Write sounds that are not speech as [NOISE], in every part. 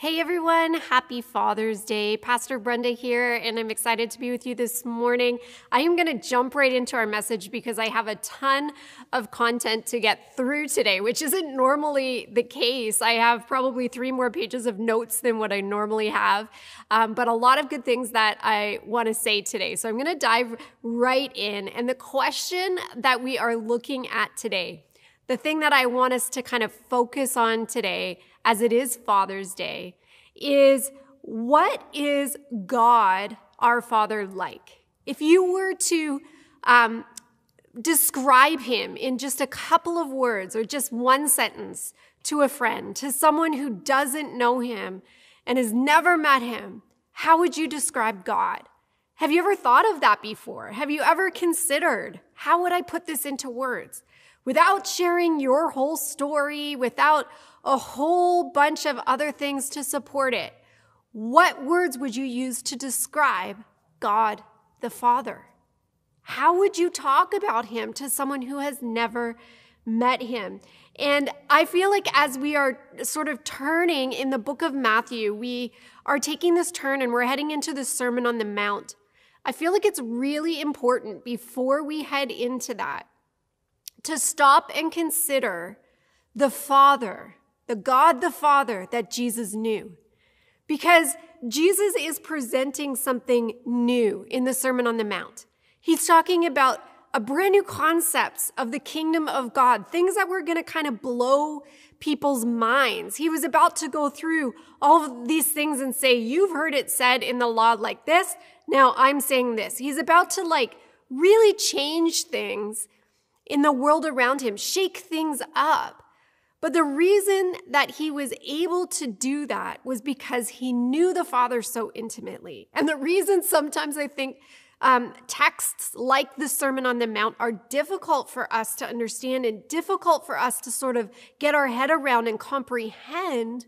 Hey everyone, happy Father's Day. Pastor Brenda here, and I'm excited to be with you this morning. I am going to jump right into our message because I have a ton of content to get through today, which isn't normally the case. I have probably three more pages of notes than what I normally have, um, but a lot of good things that I want to say today. So I'm going to dive right in. And the question that we are looking at today, the thing that I want us to kind of focus on today as it is Father's Day, is what is God, our Father, like? If you were to um, describe him in just a couple of words or just one sentence to a friend, to someone who doesn't know him and has never met him, how would you describe God? Have you ever thought of that before? Have you ever considered, how would I put this into words? Without sharing your whole story, without a whole bunch of other things to support it. What words would you use to describe God the Father? How would you talk about him to someone who has never met him? And I feel like as we are sort of turning in the book of Matthew, we are taking this turn and we're heading into the Sermon on the Mount. I feel like it's really important before we head into that to stop and consider the Father the God the Father that Jesus knew. Because Jesus is presenting something new in the Sermon on the Mount. He's talking about a brand new concepts of the kingdom of God, things that were going to kind of blow people's minds. He was about to go through all of these things and say, you've heard it said in the law like this. Now I'm saying this. He's about to like really change things in the world around him, shake things up. But the reason that he was able to do that was because he knew the Father so intimately. And the reason sometimes I think um, texts like the Sermon on the Mount are difficult for us to understand and difficult for us to sort of get our head around and comprehend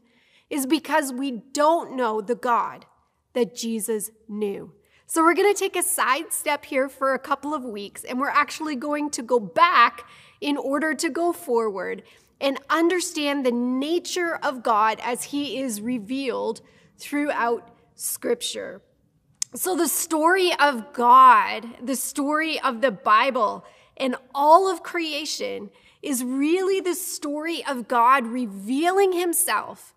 is because we don't know the God that Jesus knew. So we're going to take a side step here for a couple of weeks and we're actually going to go back in order to go forward and understand the nature of God as he is revealed throughout scripture. So the story of God, the story of the Bible and all of creation is really the story of God revealing himself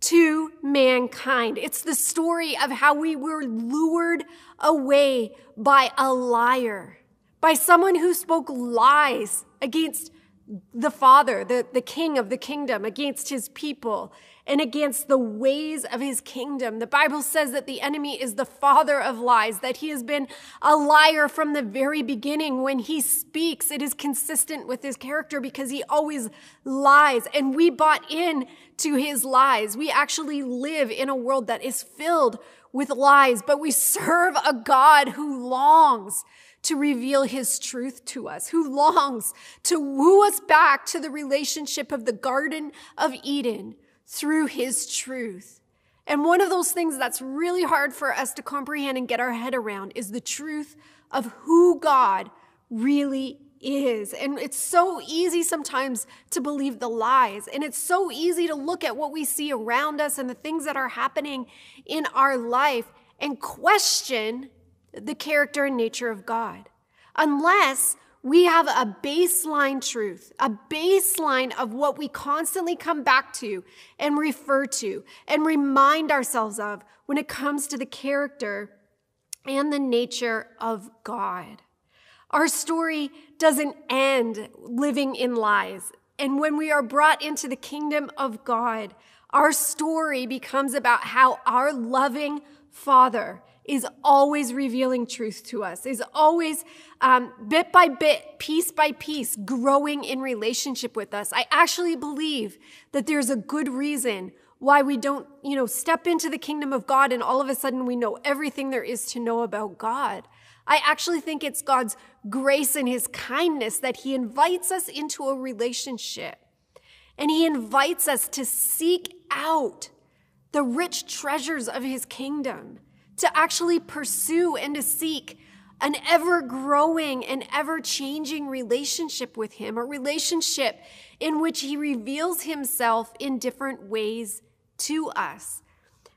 to mankind. It's the story of how we were lured away by a liar, by someone who spoke lies against the father, the, the king of the kingdom against his people and against the ways of his kingdom. The Bible says that the enemy is the father of lies, that he has been a liar from the very beginning. When he speaks, it is consistent with his character because he always lies. And we bought in to his lies. We actually live in a world that is filled with lies, but we serve a God who longs to reveal his truth to us, who longs to woo us back to the relationship of the Garden of Eden through his truth. And one of those things that's really hard for us to comprehend and get our head around is the truth of who God really is. And it's so easy sometimes to believe the lies. And it's so easy to look at what we see around us and the things that are happening in our life and question the character and nature of God unless we have a baseline truth, a baseline of what we constantly come back to and refer to and remind ourselves of when it comes to the character and the nature of God. Our story doesn't end living in lies. And when we are brought into the kingdom of God, our story becomes about how our loving Father is always revealing truth to us, is always um, bit by bit, piece by piece, growing in relationship with us. I actually believe that there's a good reason why we don't, you know, step into the kingdom of God and all of a sudden we know everything there is to know about God. I actually think it's God's grace and his kindness that he invites us into a relationship. And he invites us to seek out the rich treasures of his kingdom to actually pursue and to seek an ever growing and ever changing relationship with Him, a relationship in which He reveals Himself in different ways to us.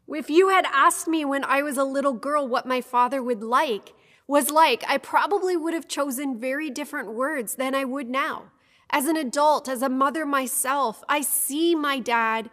If you had asked me when I was a little girl what my father would like, was like, I probably would have chosen very different words than I would now. As an adult, as a mother myself, I see my dad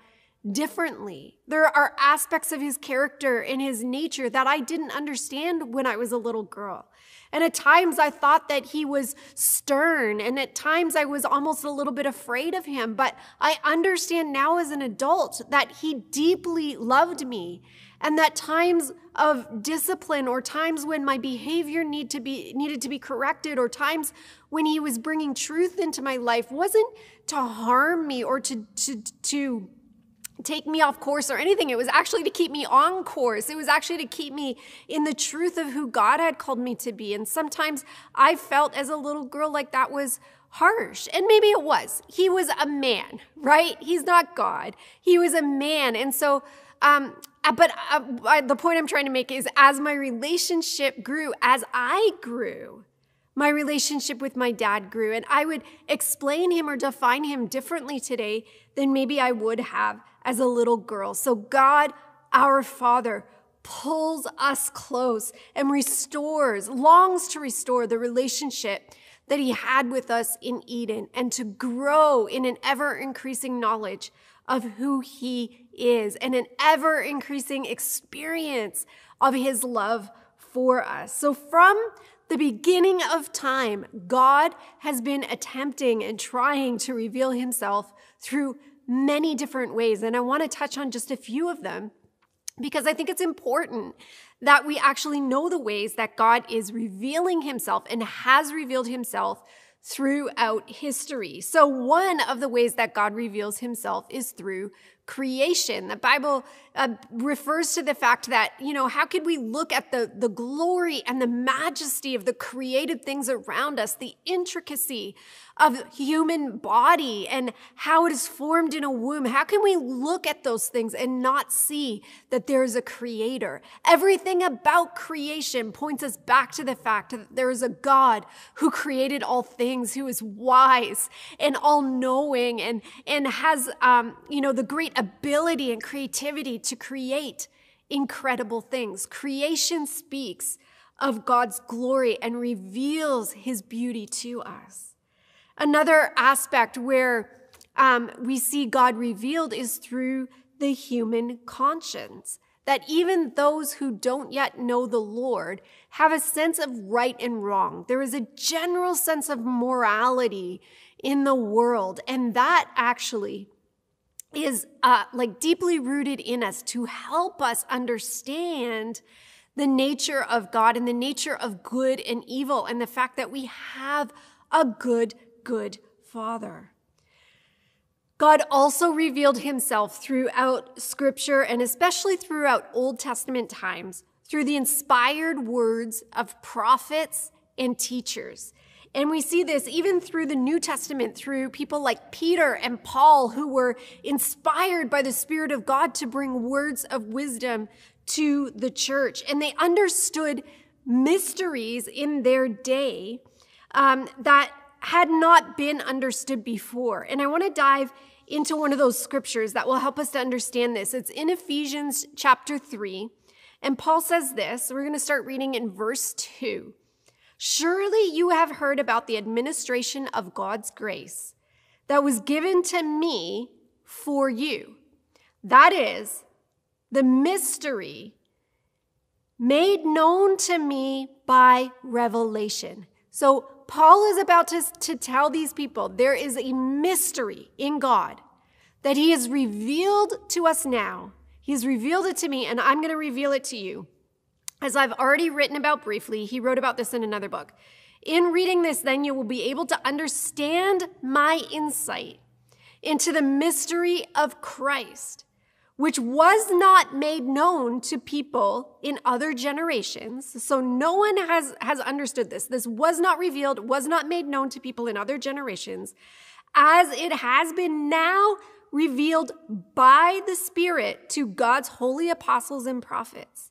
differently. There are aspects of his character and his nature that I didn't understand when I was a little girl. And at times I thought that he was stern, and at times I was almost a little bit afraid of him. But I understand now as an adult that he deeply loved me, and that times of discipline or times when my behavior need to be needed to be corrected or times when he was bringing truth into my life wasn't to harm me or to to to take me off course or anything. It was actually to keep me on course. It was actually to keep me in the truth of who God had called me to be. And sometimes I felt as a little girl like that was harsh. And maybe it was. He was a man, right? He's not God. He was a man. And so, um, uh, but uh, the point I'm trying to make is as my relationship grew, as I grew, my relationship with my dad grew, and I would explain him or define him differently today than maybe I would have as a little girl. So God, our Father, pulls us close and restores, longs to restore the relationship that he had with us in Eden and to grow in an ever increasing knowledge of who he is and an ever increasing experience of his love for us. So from the beginning of time, God has been attempting and trying to reveal himself through many different ways. And I want to touch on just a few of them because I think it's important that we actually know the ways that God is revealing himself and has revealed himself throughout history. So, one of the ways that God reveals himself is through creation. The Bible uh, refers to the fact that, you know, how could we look at the, the glory and the majesty of the created things around us, the intricacy of human body and how it is formed in a womb? How can we look at those things and not see that there is a creator? Everything about creation points us back to the fact that there is a God who created all things, who is wise and all knowing and, and has, um, you know, the great ability and creativity to create incredible things. Creation speaks of God's glory and reveals his beauty to us. Another aspect where um, we see God revealed is through the human conscience. That even those who don't yet know the Lord have a sense of right and wrong. There is a general sense of morality in the world, and that actually is uh, like deeply rooted in us to help us understand the nature of God and the nature of good and evil and the fact that we have a good, good Father. God also revealed himself throughout scripture and especially throughout Old Testament times through the inspired words of prophets and teachers. And we see this even through the New Testament, through people like Peter and Paul, who were inspired by the Spirit of God to bring words of wisdom to the church. And they understood mysteries in their day um, that had not been understood before. And I want to dive into one of those scriptures that will help us to understand this. It's in Ephesians chapter 3. And Paul says this. We're going to start reading in verse 2. Surely you have heard about the administration of God's grace that was given to me for you. That is the mystery made known to me by revelation. So, Paul is about to, to tell these people there is a mystery in God that he has revealed to us now. He has revealed it to me, and I'm going to reveal it to you. As I've already written about briefly, he wrote about this in another book. In reading this, then you will be able to understand my insight into the mystery of Christ, which was not made known to people in other generations. So no one has, has understood this. This was not revealed, was not made known to people in other generations, as it has been now revealed by the Spirit to God's holy apostles and prophets.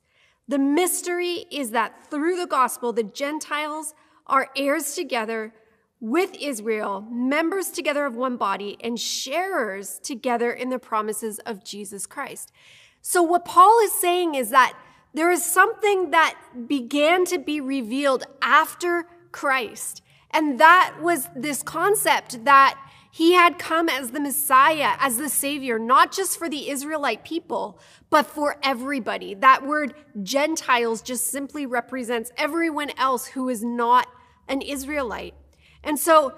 The mystery is that through the gospel, the Gentiles are heirs together with Israel, members together of one body, and sharers together in the promises of Jesus Christ. So, what Paul is saying is that there is something that began to be revealed after Christ. And that was this concept that he had come as the Messiah, as the Savior, not just for the Israelite people, but for everybody. That word Gentiles just simply represents everyone else who is not an Israelite. And so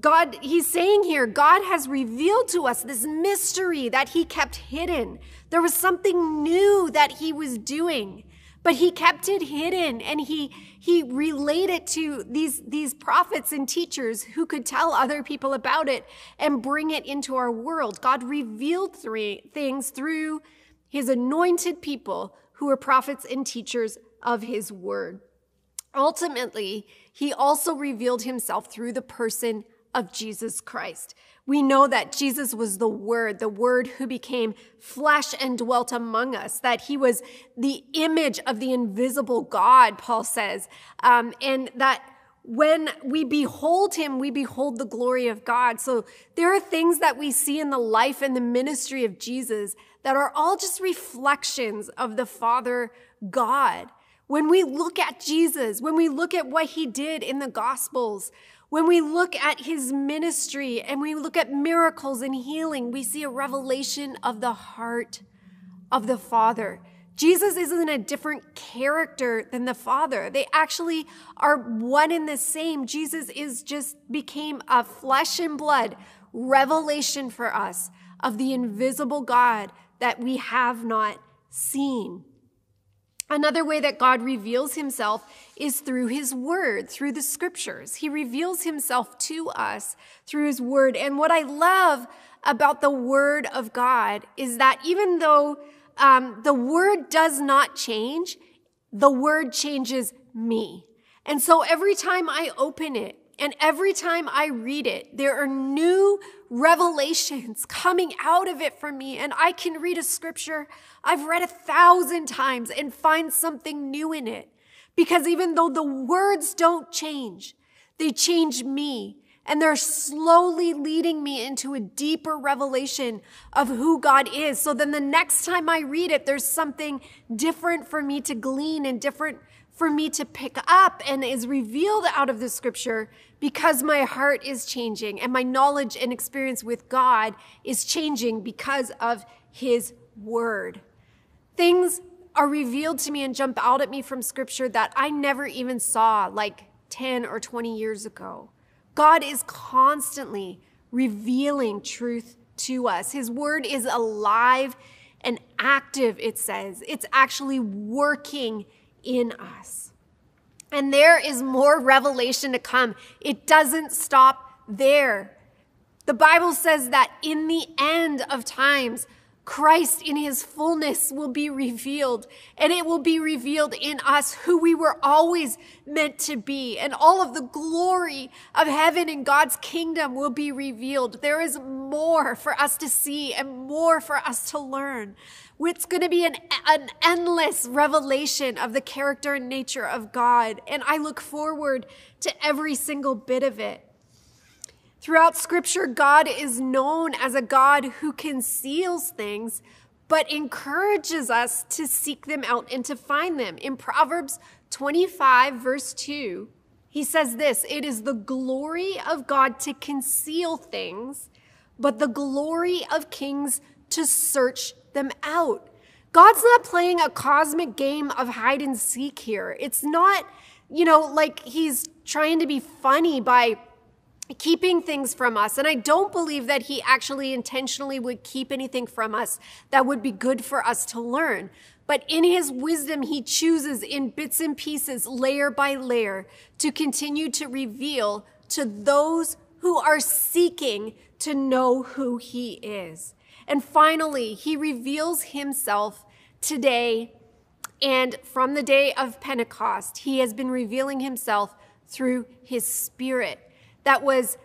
God, he's saying here, God has revealed to us this mystery that he kept hidden. There was something new that he was doing, but he kept it hidden and he, he relayed it to these, these prophets and teachers who could tell other people about it and bring it into our world. God revealed three things through his anointed people who were prophets and teachers of his word. Ultimately, he also revealed himself through the person of Jesus Christ. We know that Jesus was the Word, the Word who became flesh and dwelt among us, that he was the image of the invisible God, Paul says, um, and that when we behold him, we behold the glory of God. So there are things that we see in the life and the ministry of Jesus that are all just reflections of the Father God. When we look at Jesus, when we look at what he did in the Gospels, when we look at his ministry and we look at miracles and healing, we see a revelation of the heart of the Father. Jesus isn't a different character than the Father. They actually are one and the same. Jesus is just became a flesh and blood revelation for us of the invisible God that we have not seen. Another way that God reveals himself is through his word, through the scriptures. He reveals himself to us through his word. And what I love about the word of God is that even though um, the word does not change, the word changes me. And so every time I open it, and every time I read it, there are new revelations [LAUGHS] coming out of it for me. And I can read a scripture I've read a thousand times and find something new in it. Because even though the words don't change, they change me. And they're slowly leading me into a deeper revelation of who God is. So then the next time I read it, there's something different for me to glean and different for me to pick up and is revealed out of the scripture because my heart is changing and my knowledge and experience with God is changing because of his word. Things are revealed to me and jump out at me from scripture that I never even saw like 10 or 20 years ago. God is constantly revealing truth to us. His word is alive and active, it says. It's actually working in us. And there is more revelation to come. It doesn't stop there. The Bible says that in the end of times, Christ in his fullness will be revealed, and it will be revealed in us who we were always meant to be, and all of the glory of heaven and God's kingdom will be revealed. There is more for us to see and more for us to learn. It's going to be an, an endless revelation of the character and nature of God, and I look forward to every single bit of it. Throughout scripture, God is known as a God who conceals things, but encourages us to seek them out and to find them. In Proverbs 25, verse 2, he says this It is the glory of God to conceal things, but the glory of kings to search them out. God's not playing a cosmic game of hide and seek here. It's not, you know, like he's trying to be funny by keeping things from us. And I don't believe that he actually intentionally would keep anything from us that would be good for us to learn. But in his wisdom, he chooses in bits and pieces, layer by layer, to continue to reveal to those who are seeking to know who he is. And finally, he reveals himself today and from the day of Pentecost. He has been revealing himself through his spirit that was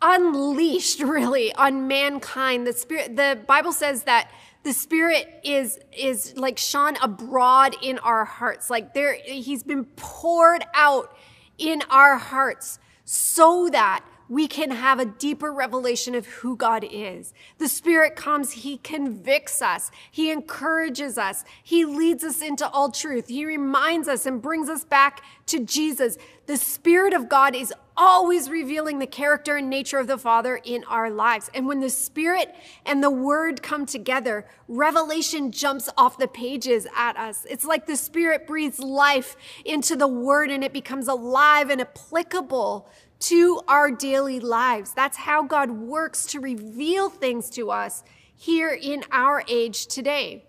unleashed [LAUGHS] really on mankind. The spirit, the Bible says that the spirit is, is like shone abroad in our hearts. Like there, he's been poured out in our hearts so that we can have a deeper revelation of who God is. The Spirit comes, He convicts us, He encourages us, He leads us into all truth, He reminds us and brings us back to Jesus. The Spirit of God is always revealing the character and nature of the Father in our lives. And when the Spirit and the Word come together, revelation jumps off the pages at us. It's like the Spirit breathes life into the Word and it becomes alive and applicable to our daily lives. That's how God works to reveal things to us here in our age today.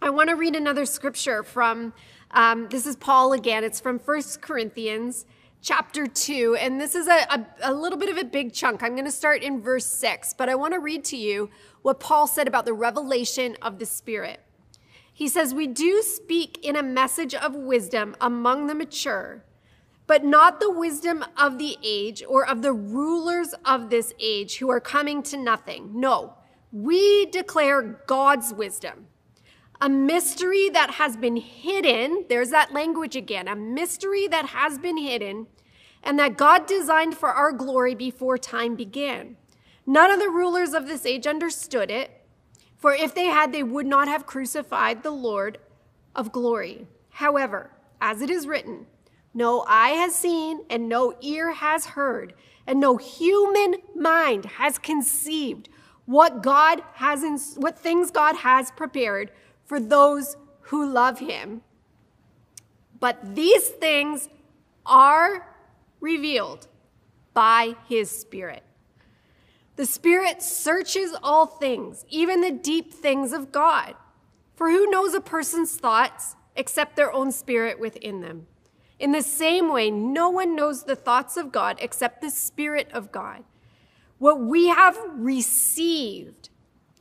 I want to read another scripture from, um, this is Paul again. It's from First Corinthians chapter 2. And this is a, a, a little bit of a big chunk. I'm going to start in verse 6, but I want to read to you what Paul said about the revelation of the Spirit. He says, We do speak in a message of wisdom among the mature, but not the wisdom of the age or of the rulers of this age who are coming to nothing. No, we declare God's wisdom a mystery that has been hidden. There's that language again, a mystery that has been hidden and that God designed for our glory before time began. None of the rulers of this age understood it, for if they had, they would not have crucified the Lord of glory. However, as it is written, no eye has seen and no ear has heard and no human mind has conceived what God has in, what things God has prepared for those who love him. But these things are revealed by his Spirit. The Spirit searches all things, even the deep things of God. For who knows a person's thoughts except their own spirit within them? In the same way, no one knows the thoughts of God except the Spirit of God. What we have received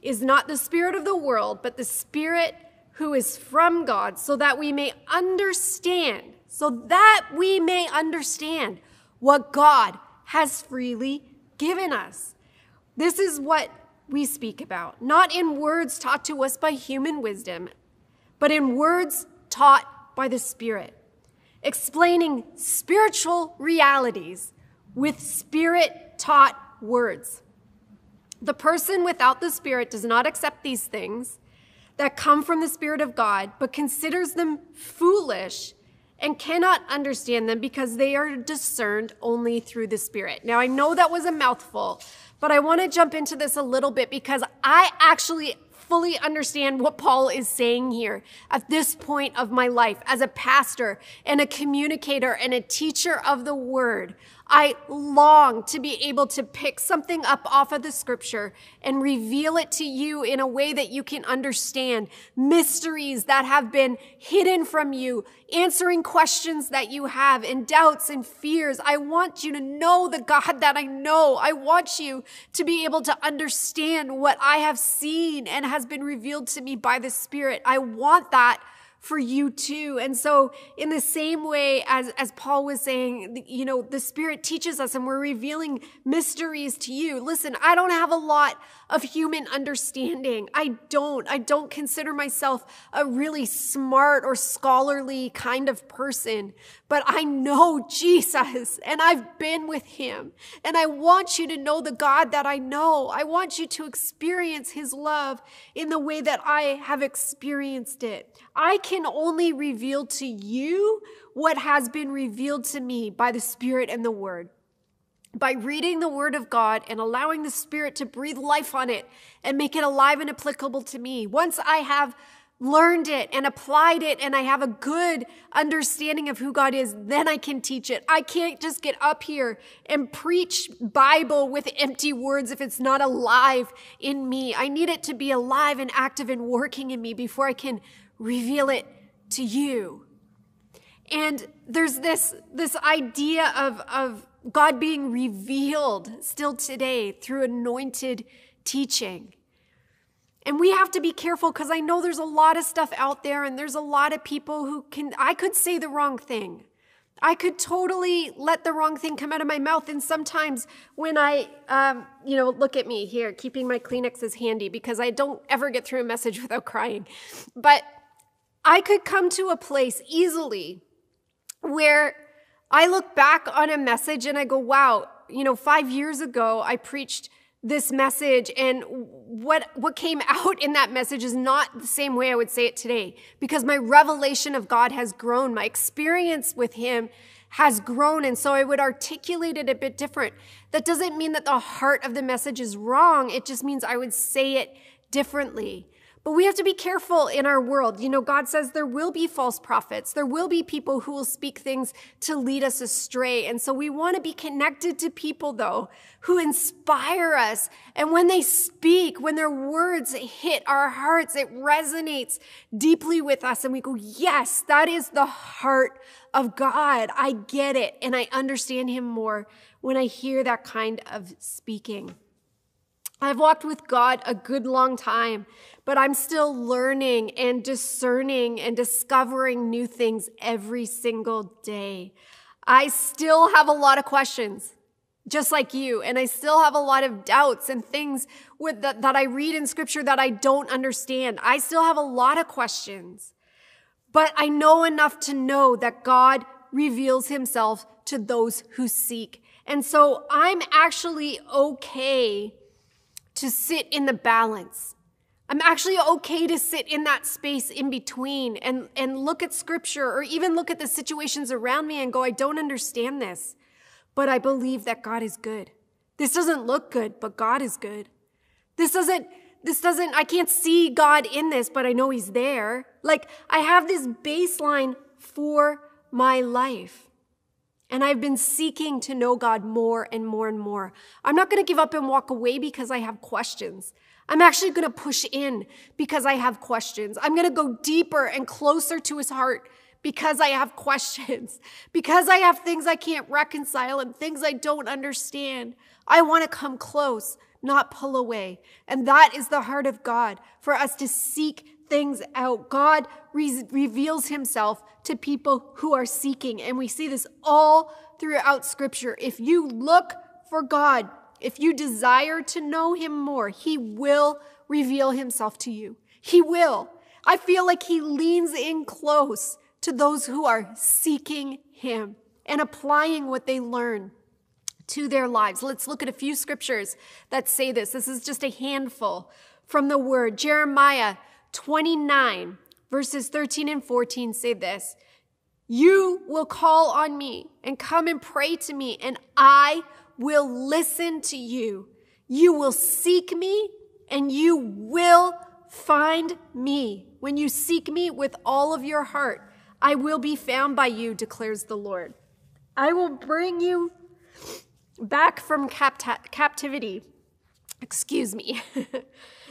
is not the Spirit of the world, but the Spirit who is from God, so that we may understand, so that we may understand what God has freely given us. This is what we speak about, not in words taught to us by human wisdom, but in words taught by the Spirit, explaining spiritual realities with Spirit taught words. The person without the Spirit does not accept these things that come from the Spirit of God, but considers them foolish and cannot understand them because they are discerned only through the Spirit. Now, I know that was a mouthful, but I want to jump into this a little bit because I actually fully understand what Paul is saying here at this point of my life as a pastor and a communicator and a teacher of the word. I long to be able to pick something up off of the scripture and reveal it to you in a way that you can understand mysteries that have been hidden from you, answering questions that you have and doubts and fears. I want you to know the God that I know. I want you to be able to understand what I have seen and has been revealed to me by the Spirit. I want that for you too. And so, in the same way as, as Paul was saying, you know, the Spirit teaches us and we're revealing mysteries to you. Listen, I don't have a lot of human understanding. I don't. I don't consider myself a really smart or scholarly kind of person, but I know Jesus and I've been with him. And I want you to know the God that I know. I want you to experience his love in the way that I have experienced it. I can only reveal to you what has been revealed to me by the Spirit and the Word by reading the Word of God and allowing the Spirit to breathe life on it and make it alive and applicable to me. Once I have learned it and applied it and I have a good understanding of who God is, then I can teach it. I can't just get up here and preach Bible with empty words if it's not alive in me. I need it to be alive and active and working in me before I can reveal it to you. And there's this, this idea of, of God being revealed still today through anointed teaching. And we have to be careful because I know there's a lot of stuff out there and there's a lot of people who can, I could say the wrong thing. I could totally let the wrong thing come out of my mouth. And sometimes when I, um, you know, look at me here, keeping my Kleenexes handy because I don't ever get through a message [LAUGHS] without crying. But I could come to a place easily where I look back on a message and I go, wow, you know, five years ago, I preached this message and what what came [LAUGHS] out in that message is not the same way I would say it today because my revelation of God has grown. My experience with him has grown. And so I would articulate it a bit different. That doesn't mean that the heart of the message is wrong. It just means I would say it differently but we have to be careful in our world. You know, God says there will be false prophets. There will be people who will speak things to lead us astray. And so we want to be connected to people, though, who inspire us. And when they speak, when their words hit our hearts, it resonates deeply with us. And we go, yes, that is the heart of God. I get it. And I understand him more when I hear that kind of speaking. I've walked with God a good long time, but I'm still learning and discerning and discovering new things every single day. I still have a lot of questions, just like you, and I still have a lot of doubts and things with that, that I read in scripture that I don't understand. I still have a lot of questions, but I know enough to know that God reveals himself to those who seek. And so I'm actually okay to sit in the balance. I'm actually okay to sit in that space in between and, and look at scripture or even look at the situations around me and go, I don't understand this, but I believe that God is good. This doesn't look good, but God is good. This doesn't, this doesn't, I can't see God in this, but I know He's there. Like I have this baseline for my life. And I've been seeking to know God more and more and more. I'm not going to give up and walk away because I have questions. I'm actually going to push in because I have questions. I'm going to go deeper and closer to his heart because I have [LAUGHS] questions, because I have things I can't reconcile and things I don't understand. I want to come close, not pull away. And that is the heart of God for us to seek things out. God re- reveals himself to people who are seeking. And we see this all throughout scripture. If you look for God, if you desire to know him more, he will reveal himself to you. He will. I feel like he leans in close to those who are seeking him and applying what they learn to their lives. Let's look at a few scriptures that say this. This is just a handful from the word. Jeremiah 29, verses 13 and 14 say this You will call on me and come and pray to me, and I will listen to you. You will seek me, and you will find me. When you seek me with all of your heart, I will be found by you, declares the Lord. I will bring you back from capt- captivity. Excuse me. [LAUGHS]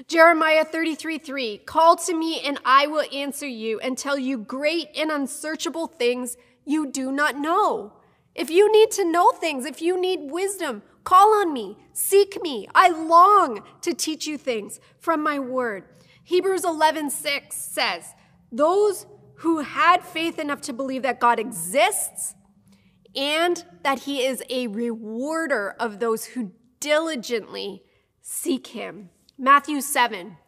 Jeremiah 33 3 Call to me, and I will answer you and tell you great and unsearchable things you do not know. If you need to know things, if you need wisdom, call on me, seek me. I long to teach you things from my word. Hebrews 11 6 says, Those who had faith enough to believe that God exists and that he is a rewarder of those who diligently seek him. Matthew 7,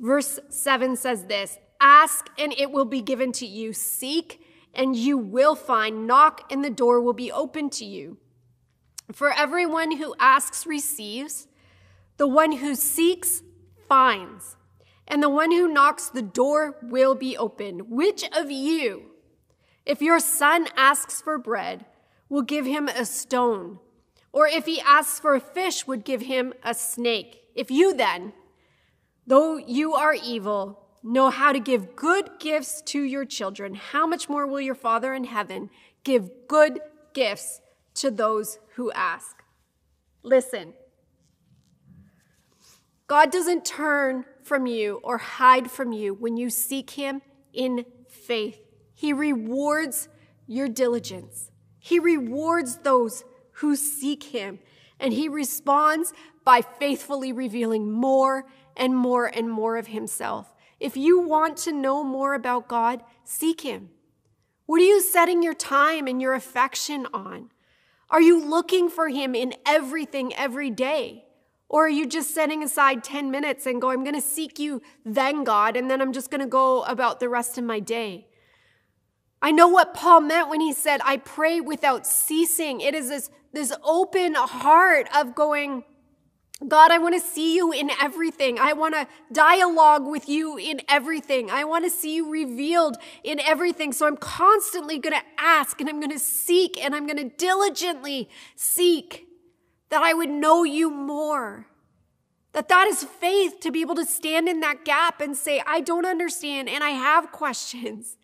verse 7 says this Ask and it will be given to you. Seek and you will find. Knock and the door will be open to you. For everyone who asks receives, the one who seeks finds, and the one who knocks, the door will be open. Which of you, if your son asks for bread, will give him a stone? Or if he asks for a fish, would give him a snake? If you then, though you are evil, know how to give good gifts to your children, how much more will your Father in heaven give good gifts to those who ask? Listen. God doesn't turn from you or hide from you when you seek Him in faith. He rewards your diligence. He rewards those who seek Him, and He responds by faithfully revealing more and more and more of Himself. If you want to know more about God, seek Him. What are you setting your time and your affection on? Are you looking for Him in everything every day? Or are you just setting aside 10 minutes and go, I'm going to seek you then, God, and then I'm just going to go about the rest of my day? I know what Paul meant when he said, I pray without ceasing. It is this, this open heart of going, God, I want to see you in everything. I want to dialogue with you in everything. I want to see you revealed in everything. So I'm constantly going to ask and I'm going to seek and I'm going to diligently seek that I would know you more. That that is faith to be able to stand in that gap and say, I don't understand and I have questions,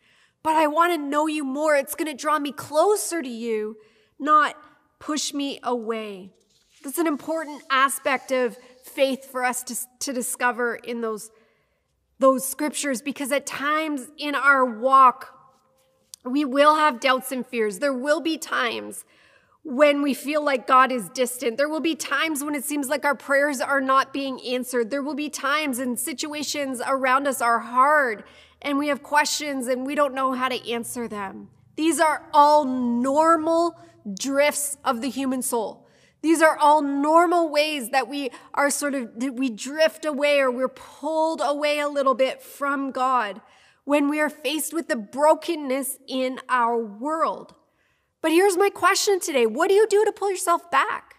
but I want to know you more. It's going to draw me closer to you, not push me away. That's an important aspect of faith for us to, to discover in those, those scriptures because at times in our walk, we will have doubts and fears. There will be times when we feel like God is distant. There will be times when it seems like our prayers are not being answered. There will be times and situations around us are hard and we have questions and we don't know how to answer them. These are all normal drifts of the human soul. These are all normal ways that we are sort of, we drift away or we're pulled away a little bit from God when we are faced with the brokenness in our world. But here's my question today What do you do to pull yourself back?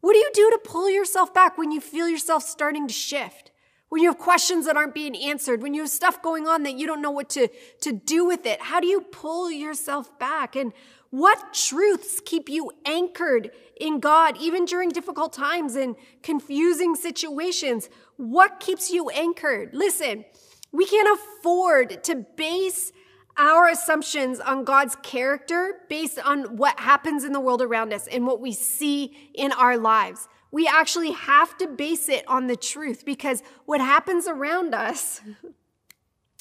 What do you do to pull yourself back when you feel yourself starting to shift? When you have questions that aren't being answered, when you have stuff going on that you don't know what to, to do with it, how do you pull yourself back? And what truths keep you anchored in God, even during difficult times and confusing situations? What keeps you anchored? Listen, we can't afford to base our assumptions on God's character based on what happens in the world around us and what we see in our lives. We actually have to base it on the truth because what happens around us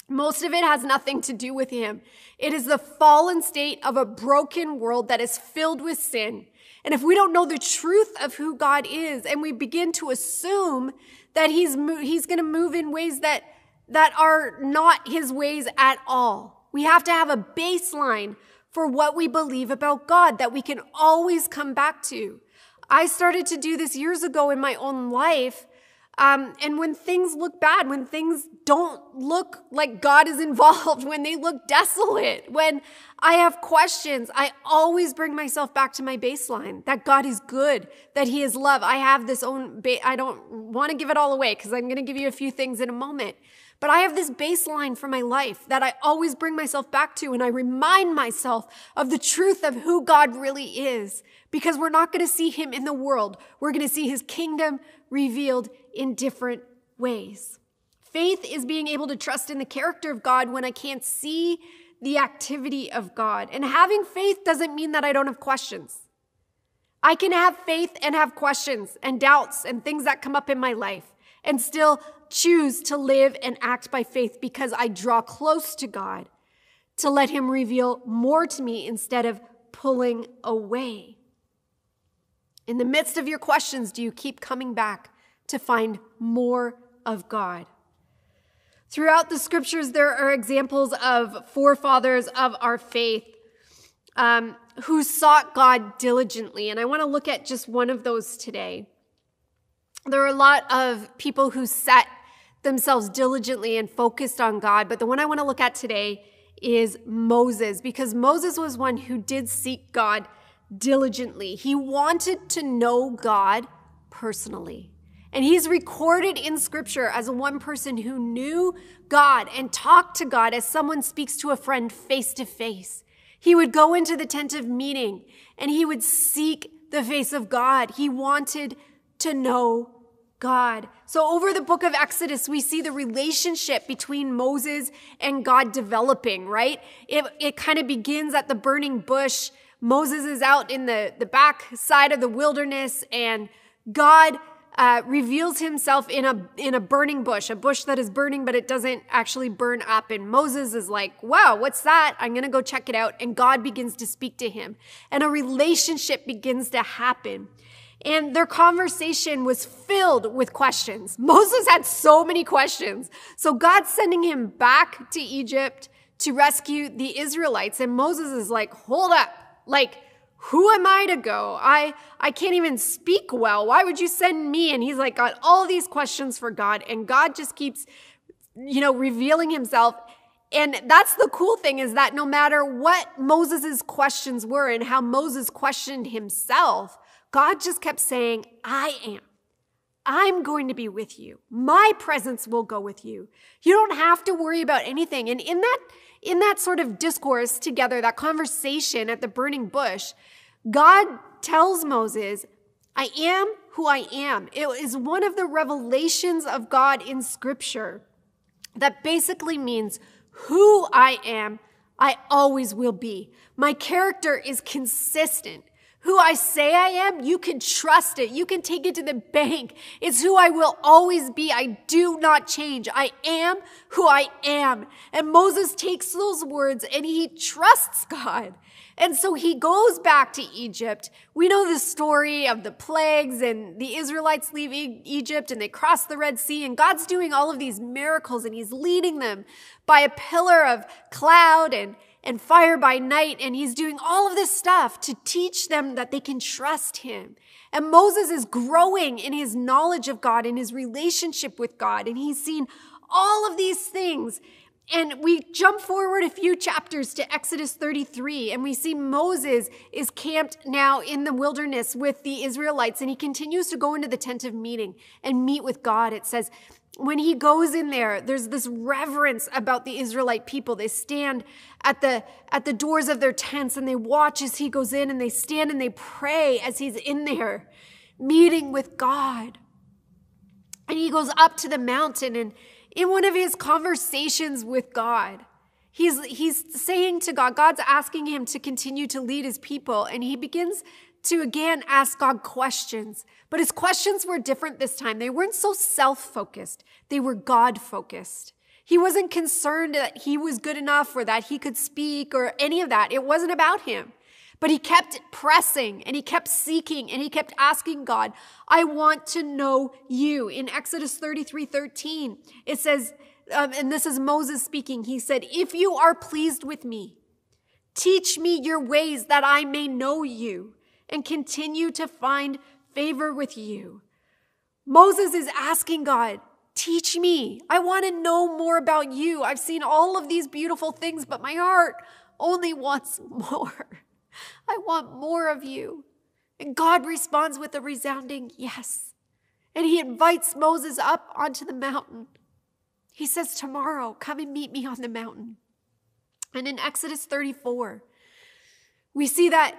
Most of it has nothing to do with him. It is the fallen state of a broken world that is filled with sin. And if we don't know the truth of who God is and we begin to assume that he's, he's going to move in ways that, that are not his ways at all, we have to have a baseline for what we believe about God that we can always come back to. I started to do this years ago in my own life um, and when things look bad, when things don't look like God is [LAUGHS] involved, when they look desolate, when I have questions, I always bring myself back to my baseline that God is good, that He is love. I have this own, ba- I don't want to give it all away because I'm going to give you a few things in a moment. But I have this baseline for my life that I always bring myself back to, and I remind myself of the truth of who God really is because we're not going to see Him in the world. We're going to see His kingdom revealed in different ways. Faith is being able to trust in the character of God when I can't see the activity of God. And having faith doesn't mean that I don't have questions. I can have faith and have questions and doubts and things that come up in my life and still choose to live and act by faith because I draw close to God to let Him reveal more to me instead of pulling away. In the midst of your questions, do you keep coming back to find more of God? Throughout the scriptures, there are examples of forefathers of our faith um, who sought God diligently. And I want to look at just one of those today. There are a lot of people who set themselves diligently and focused on God, but the one I want to look at today is Moses, because Moses was one who did seek God diligently. He wanted to know God personally. And he's recorded in scripture as one person who knew God and talked to God as someone speaks to a friend face to face. He would go into the tent of meeting and he would seek the face of God. He wanted to know God. So, over the book of Exodus, we see the relationship between Moses and God developing, right? It, it kind of begins at the burning bush Moses is out in the, the back side of the wilderness and God uh, reveals himself in a in a burning bush, a bush that is burning, but it doesn't actually burn up. And Moses is like, "Wow, what's that? I'm gonna go check it out." And God begins to speak to him, and a relationship begins to happen. And their conversation was filled with questions. [LAUGHS] Moses had so many questions. So God's sending him back to Egypt to rescue the Israelites, and Moses is like, "Hold up." Like, who am I to go? I I can't even speak well. Why would you send me? And he's like got all these questions for God and God just keeps you know revealing himself And that's the cool thing is that no matter what Moses' questions were and how Moses questioned himself, God just kept saying, I am. I'm going to be with you. My presence will go with you. You don't have to worry about anything. And in that, in that sort of discourse together, that conversation at the burning bush, God tells Moses, I am who I am. It is one of the revelations of God in scripture that basically means who I am, I always will be. My character is consistent. Who I say I am, you can trust it. You can take it to the bank. It's who I will always be. I do not change. I am who I am. And Moses takes those words and he trusts God. And so he goes back to Egypt. We know the story of the plagues and the Israelites leave e- Egypt and they cross the Red Sea and God's doing all of these miracles and he's leading them by a pillar of cloud and and fire by night. And he's doing all of this stuff to teach them that they can trust him. And Moses is growing in his knowledge of God, in his relationship with God. And he's seen all of these things. And we jump forward a few chapters to Exodus 33, and we see Moses is camped now in the wilderness with the Israelites, and he continues to go into the tent of meeting and meet with God. It says, when he goes in there, there's this reverence about the Israelite people. They stand at the, at the doors of their tents and they watch as he goes in and they stand and they pray as he's in there meeting with God. And he goes up to the mountain and in one of his conversations with God, he's, he's saying to God, God's asking him to continue to lead his people. And he begins to again ask God questions. But his questions were different this time. They weren't so self focused, they were God focused. He wasn't concerned that he was good enough or that he could speak or any of that. It wasn't about him. But he kept pressing and he kept seeking and he kept asking God, I want to know you. In Exodus 33 13, it says, um, and this is Moses speaking, he said, If you are pleased with me, teach me your ways that I may know you and continue to find favor with you. Moses is asking God, Teach me. I want to know more about you. I've seen all of these beautiful things, but my heart only wants [LAUGHS] more. I want more of you. And God responds with a resounding yes. And he invites Moses up onto the mountain. He says, Tomorrow, come and meet me on the mountain. And in Exodus 34, we see that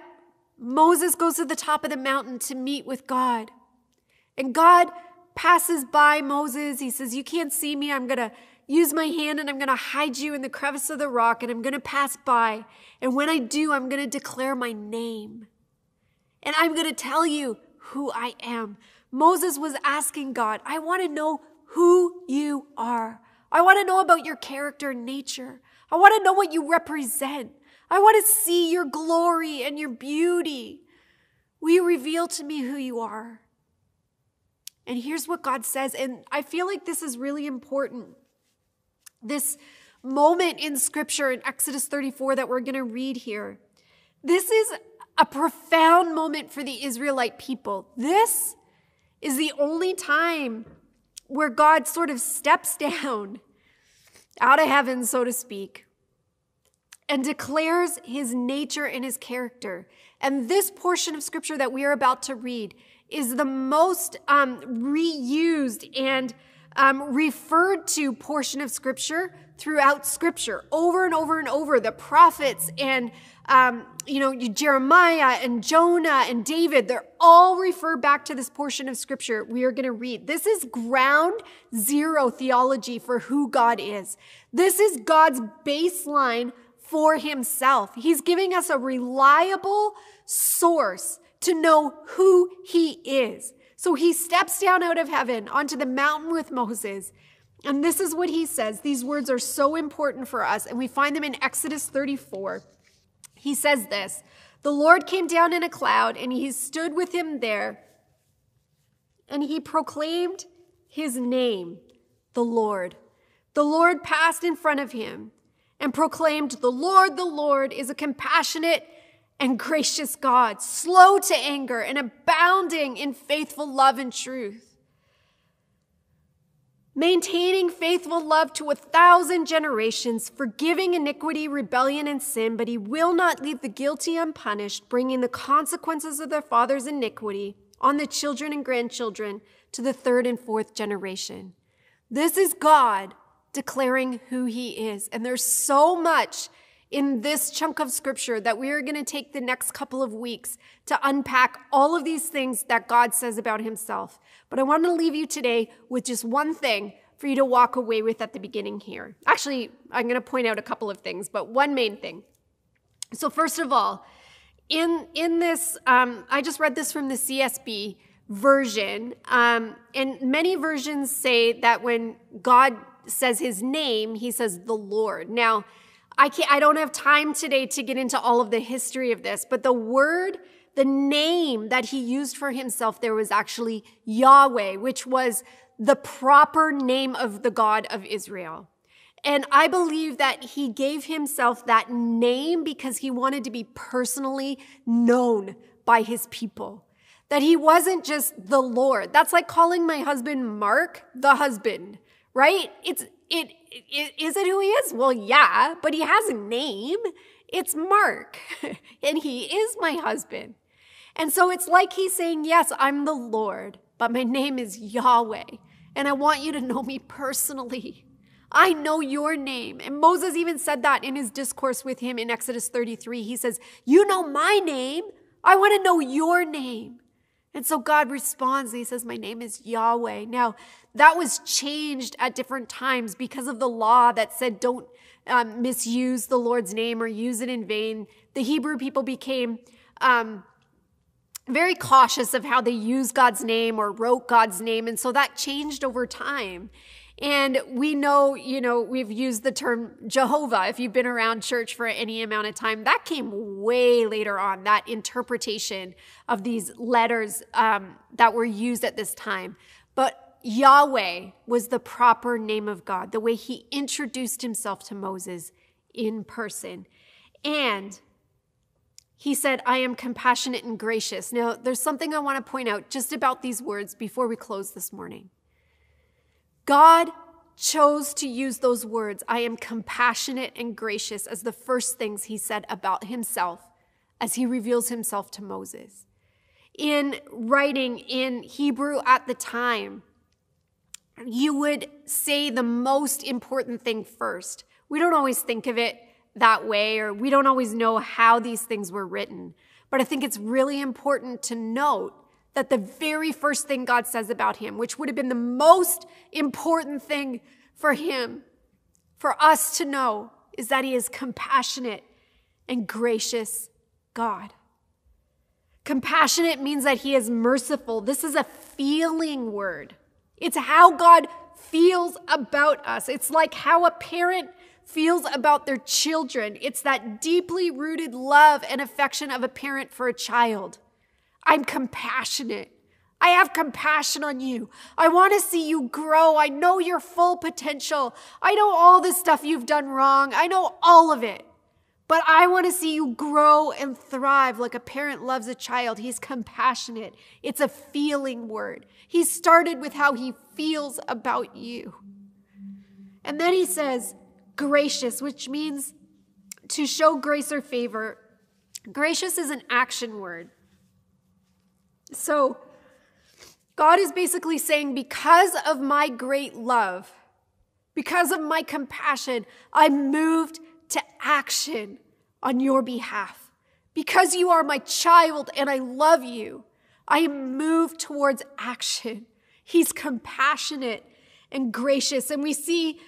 Moses goes to the top of the mountain to meet with God. And God passes by Moses. He says, You can't see me. I'm going to use my hand and I'm going to hide you in the crevice of the rock and I'm going to pass by. And when I do, I'm going to declare my name. And I'm going to tell you who I am. Moses was asking God, I want to know who you are. I want to know about your character and nature. I want to know what you represent. I want to see your glory and your beauty. Will you reveal to me who you are? And here's what God says, and I feel like this is really important. This moment in scripture in Exodus 34 that we're going to read here. This is a profound moment for the Israelite people. This is the only time where God sort of steps [LAUGHS] down out of heaven, so to speak, and declares his nature and his character. And this portion of scripture that we are about to read is the most um, reused and um, referred to portion of scripture throughout scripture over and over and over. The prophets and, um, you know, Jeremiah and Jonah and David, they're all refer back to this portion of scripture we are going to read. This is ground zero theology for who God is. This is God's baseline for himself. He's giving us a reliable source to know who he is. So he steps down out of heaven onto the mountain with Moses. And this is what he says. These words are so important for us, and we find them in Exodus 34. He says this The Lord came down in a cloud, and he stood with him there, and he proclaimed his name, the Lord. The Lord passed in front of him and proclaimed, The Lord, the Lord is a compassionate and gracious God, slow to anger and abounding in faithful love and truth. maintaining faithful love to a thousand generations, forgiving iniquity, rebellion, and sin, but he will not leave the guilty unpunished, bringing the consequences of their father's iniquity on the children and grandchildren to the third and fourth generation. This is God declaring who he is. And there's so much in this chunk of scripture that we are going to take the next couple of weeks to unpack all of these things that God says about himself. But I want to leave you today with just one thing for you to walk away with at the beginning here. Actually, I'm going to point out a couple of things, but one main thing. So, first of all, in in this, um, I just read this from the CSB version, um, and many versions say that when God says His name, He says the Lord. Now, I can't. I don't have time today to get into all of the history of this, but the word the name that he used for himself there was actually Yahweh, which was the proper name of the God of Israel. And I believe that he gave himself that name because he wanted to be personally known by his people. That he wasn't just the Lord. That's like calling my husband Mark the husband, right? It's, it, it, is it who he is? Well, yeah, but he has a name. It's Mark, [LAUGHS] and he is my husband. And so it's like he's saying, Yes, I'm the Lord, but my name is Yahweh, and I want you to know me personally. I know your name. And Moses even said that in his discourse with him in Exodus 33. He says, You know my name. I want to know your name. And so God responds. And he says, My name is Yahweh. Now, that was changed at different times because of the law that said don't um, misuse the Lord's name or use it in vain. The Hebrew people became. Um, very cautious of how they used God's name or wrote God's name. And so that changed over time. And we know, you know, we've used the term Jehovah. If you've been around church for any amount of time, that came way later on, that interpretation of these letters um, that were used at this time. But Yahweh was the proper name of God, the way he introduced himself to Moses in person. And he said, I am compassionate and gracious. Now, there's something I want to point out just about these words before we close this morning. God chose to use those words, I am compassionate and gracious, as the first things he said about himself as he reveals himself to Moses. In writing in Hebrew at the time, you would say the most important thing first. We don't always think of it that way, or we don't always know how these things were written. But I think it's really important to note that the very first thing God says about him, which would have been the most important thing for him, for us to know, is that he is compassionate and gracious God. Compassionate means that he is merciful. This is a feeling word. It's how God feels about us. It's like how a parent feels about their children. It's that deeply rooted love and affection of a parent for a child. I'm compassionate. I have compassion on you. I want to see you grow. I know your full potential. I know all the stuff you've done wrong. I know all of it. But I want to see you grow and thrive like a parent loves a child. He's compassionate. It's a feeling word. He started with how he feels about you. And then he says, gracious, which means to show grace or favor. Gracious is an action word. So, God is basically saying, because of my great love, because of my compassion, I moved to action on your behalf. Because you are my child and I love you, I am moved towards action. He's compassionate and gracious. And we see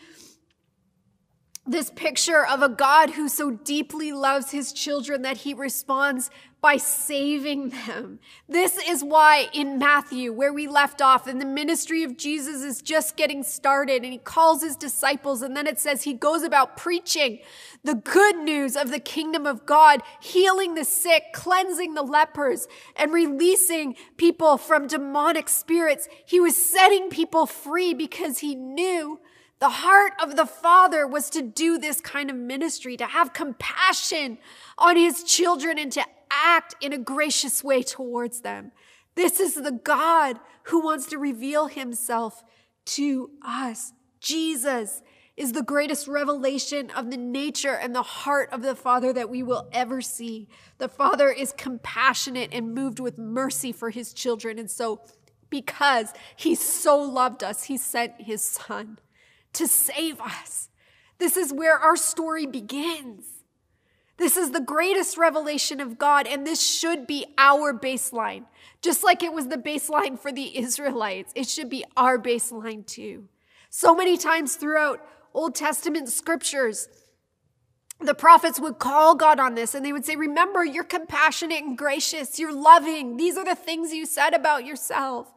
this picture of a God who so deeply loves his children that he responds by saving them. This is why in Matthew, where we left off, and the ministry of Jesus is just getting started, and he calls his disciples, and then it says he goes about preaching the good news of the kingdom of God, healing the sick, cleansing the lepers, and releasing people from demonic spirits. He was setting people free because he knew the heart of the Father was to do this kind of ministry, to have compassion on his children and to act in a gracious way towards them. This is the God who wants to reveal himself to us. Jesus is the greatest revelation of the nature and the heart of the Father that we will ever see. The Father is compassionate and moved with mercy for his children. And so, because he so loved us, he sent his Son to save us. This is where our story begins. This is the greatest revelation of God, and this should be our baseline. Just like it was the baseline for the Israelites, it should be our baseline too. So many times throughout Old Testament scriptures, the prophets would call God on this and they would say, Remember, you're compassionate and gracious, you're loving. These are the things you said about yourself.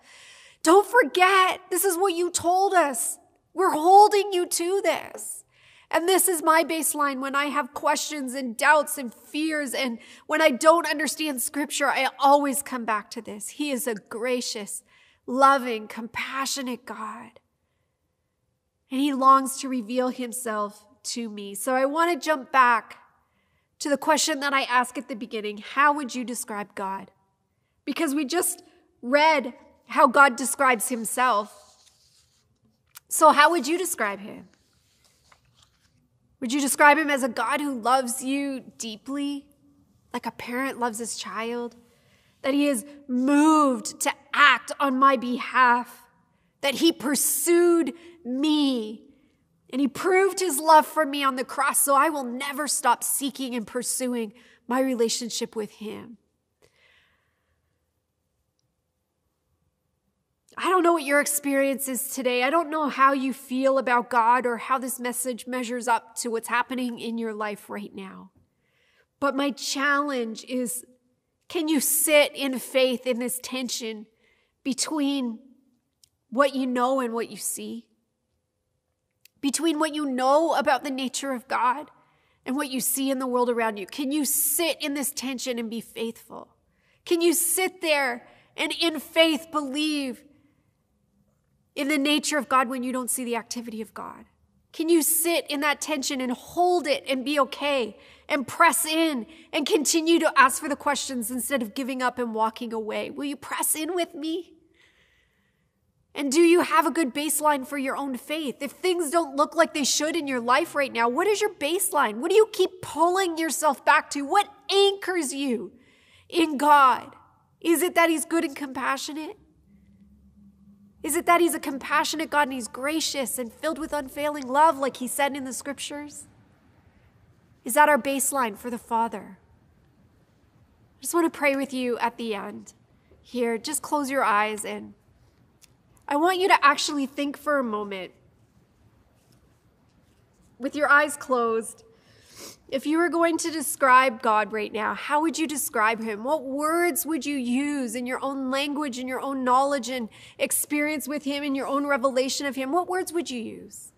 Don't forget, this is what you told us. We're holding you to this. And this is my baseline when I have questions and doubts and fears. And when I don't understand scripture, I always come back to this. He is a gracious, loving, compassionate God and he longs to reveal himself to me. So I want to jump back to the question that I asked at the beginning How would you describe God? Because we just read how God describes himself. So, how would you describe him? Would you describe him as a God who loves you deeply, like a parent loves his child? That he is moved to act on my behalf? That he pursued me. And he proved his love for me on the cross, so I will never stop seeking and pursuing my relationship with him. I don't know what your experience is today. I don't know how you feel about God or how this message measures up to what's happening in your life right now. But my challenge is can you sit in faith in this tension between what you know and what you see? between what you know about the nature of God and what you see in the world around you? Can you sit in this tension and be faithful? Can you sit there and in faith believe in the nature of God when you don't see the activity of God? Can you sit in that tension and hold it and be okay and press in and continue to ask for the questions instead of giving up and walking away? Will you press in with me? And do you have a good baseline for your own faith? If things don't look like they should in your life right now, what is your baseline? What do you keep pulling yourself back to? What anchors you in God? Is it that He's good and compassionate? Is it that He's a compassionate God and He's gracious and filled with unfailing love, like He said in the scriptures? Is that our baseline for the Father? I just want to pray with you at the end here. Just close your eyes and I want you to actually think for a moment, with your eyes closed, if you were going to describe God right now, how would you describe him? What words would you use in your own language, in your own knowledge and experience with him, in your own revelation of him? What words would you use?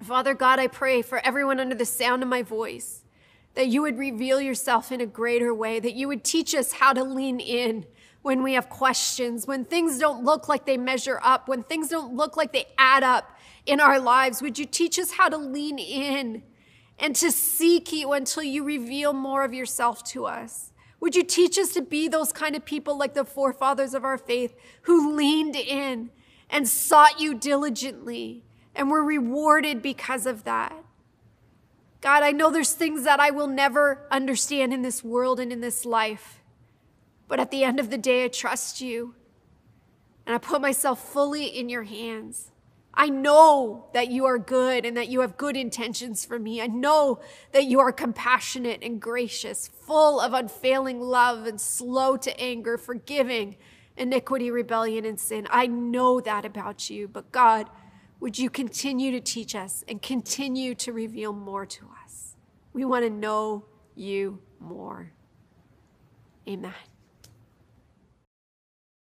Father God, I pray for everyone under the sound of my voice that you would reveal yourself in a greater way, that you would teach us how to lean in when we have questions, when things don't look like they measure up, when things don't look like they add up in our lives. Would you teach us how to lean in and to seek you until you reveal more of yourself to us? Would you teach us to be those kind of people like the forefathers of our faith who leaned in and sought you diligently and were rewarded because of that? God, I know there's things that I will never understand in this world and in this life. But at the end of the day, I trust you. And I put myself fully in your hands. I know that you are good and that you have good intentions for me. I know that you are compassionate and gracious, full of unfailing love and slow to anger, forgiving iniquity, rebellion, and sin. I know that about you. But God, would you continue to teach us and continue to reveal more to us? We want to know you more. Amen.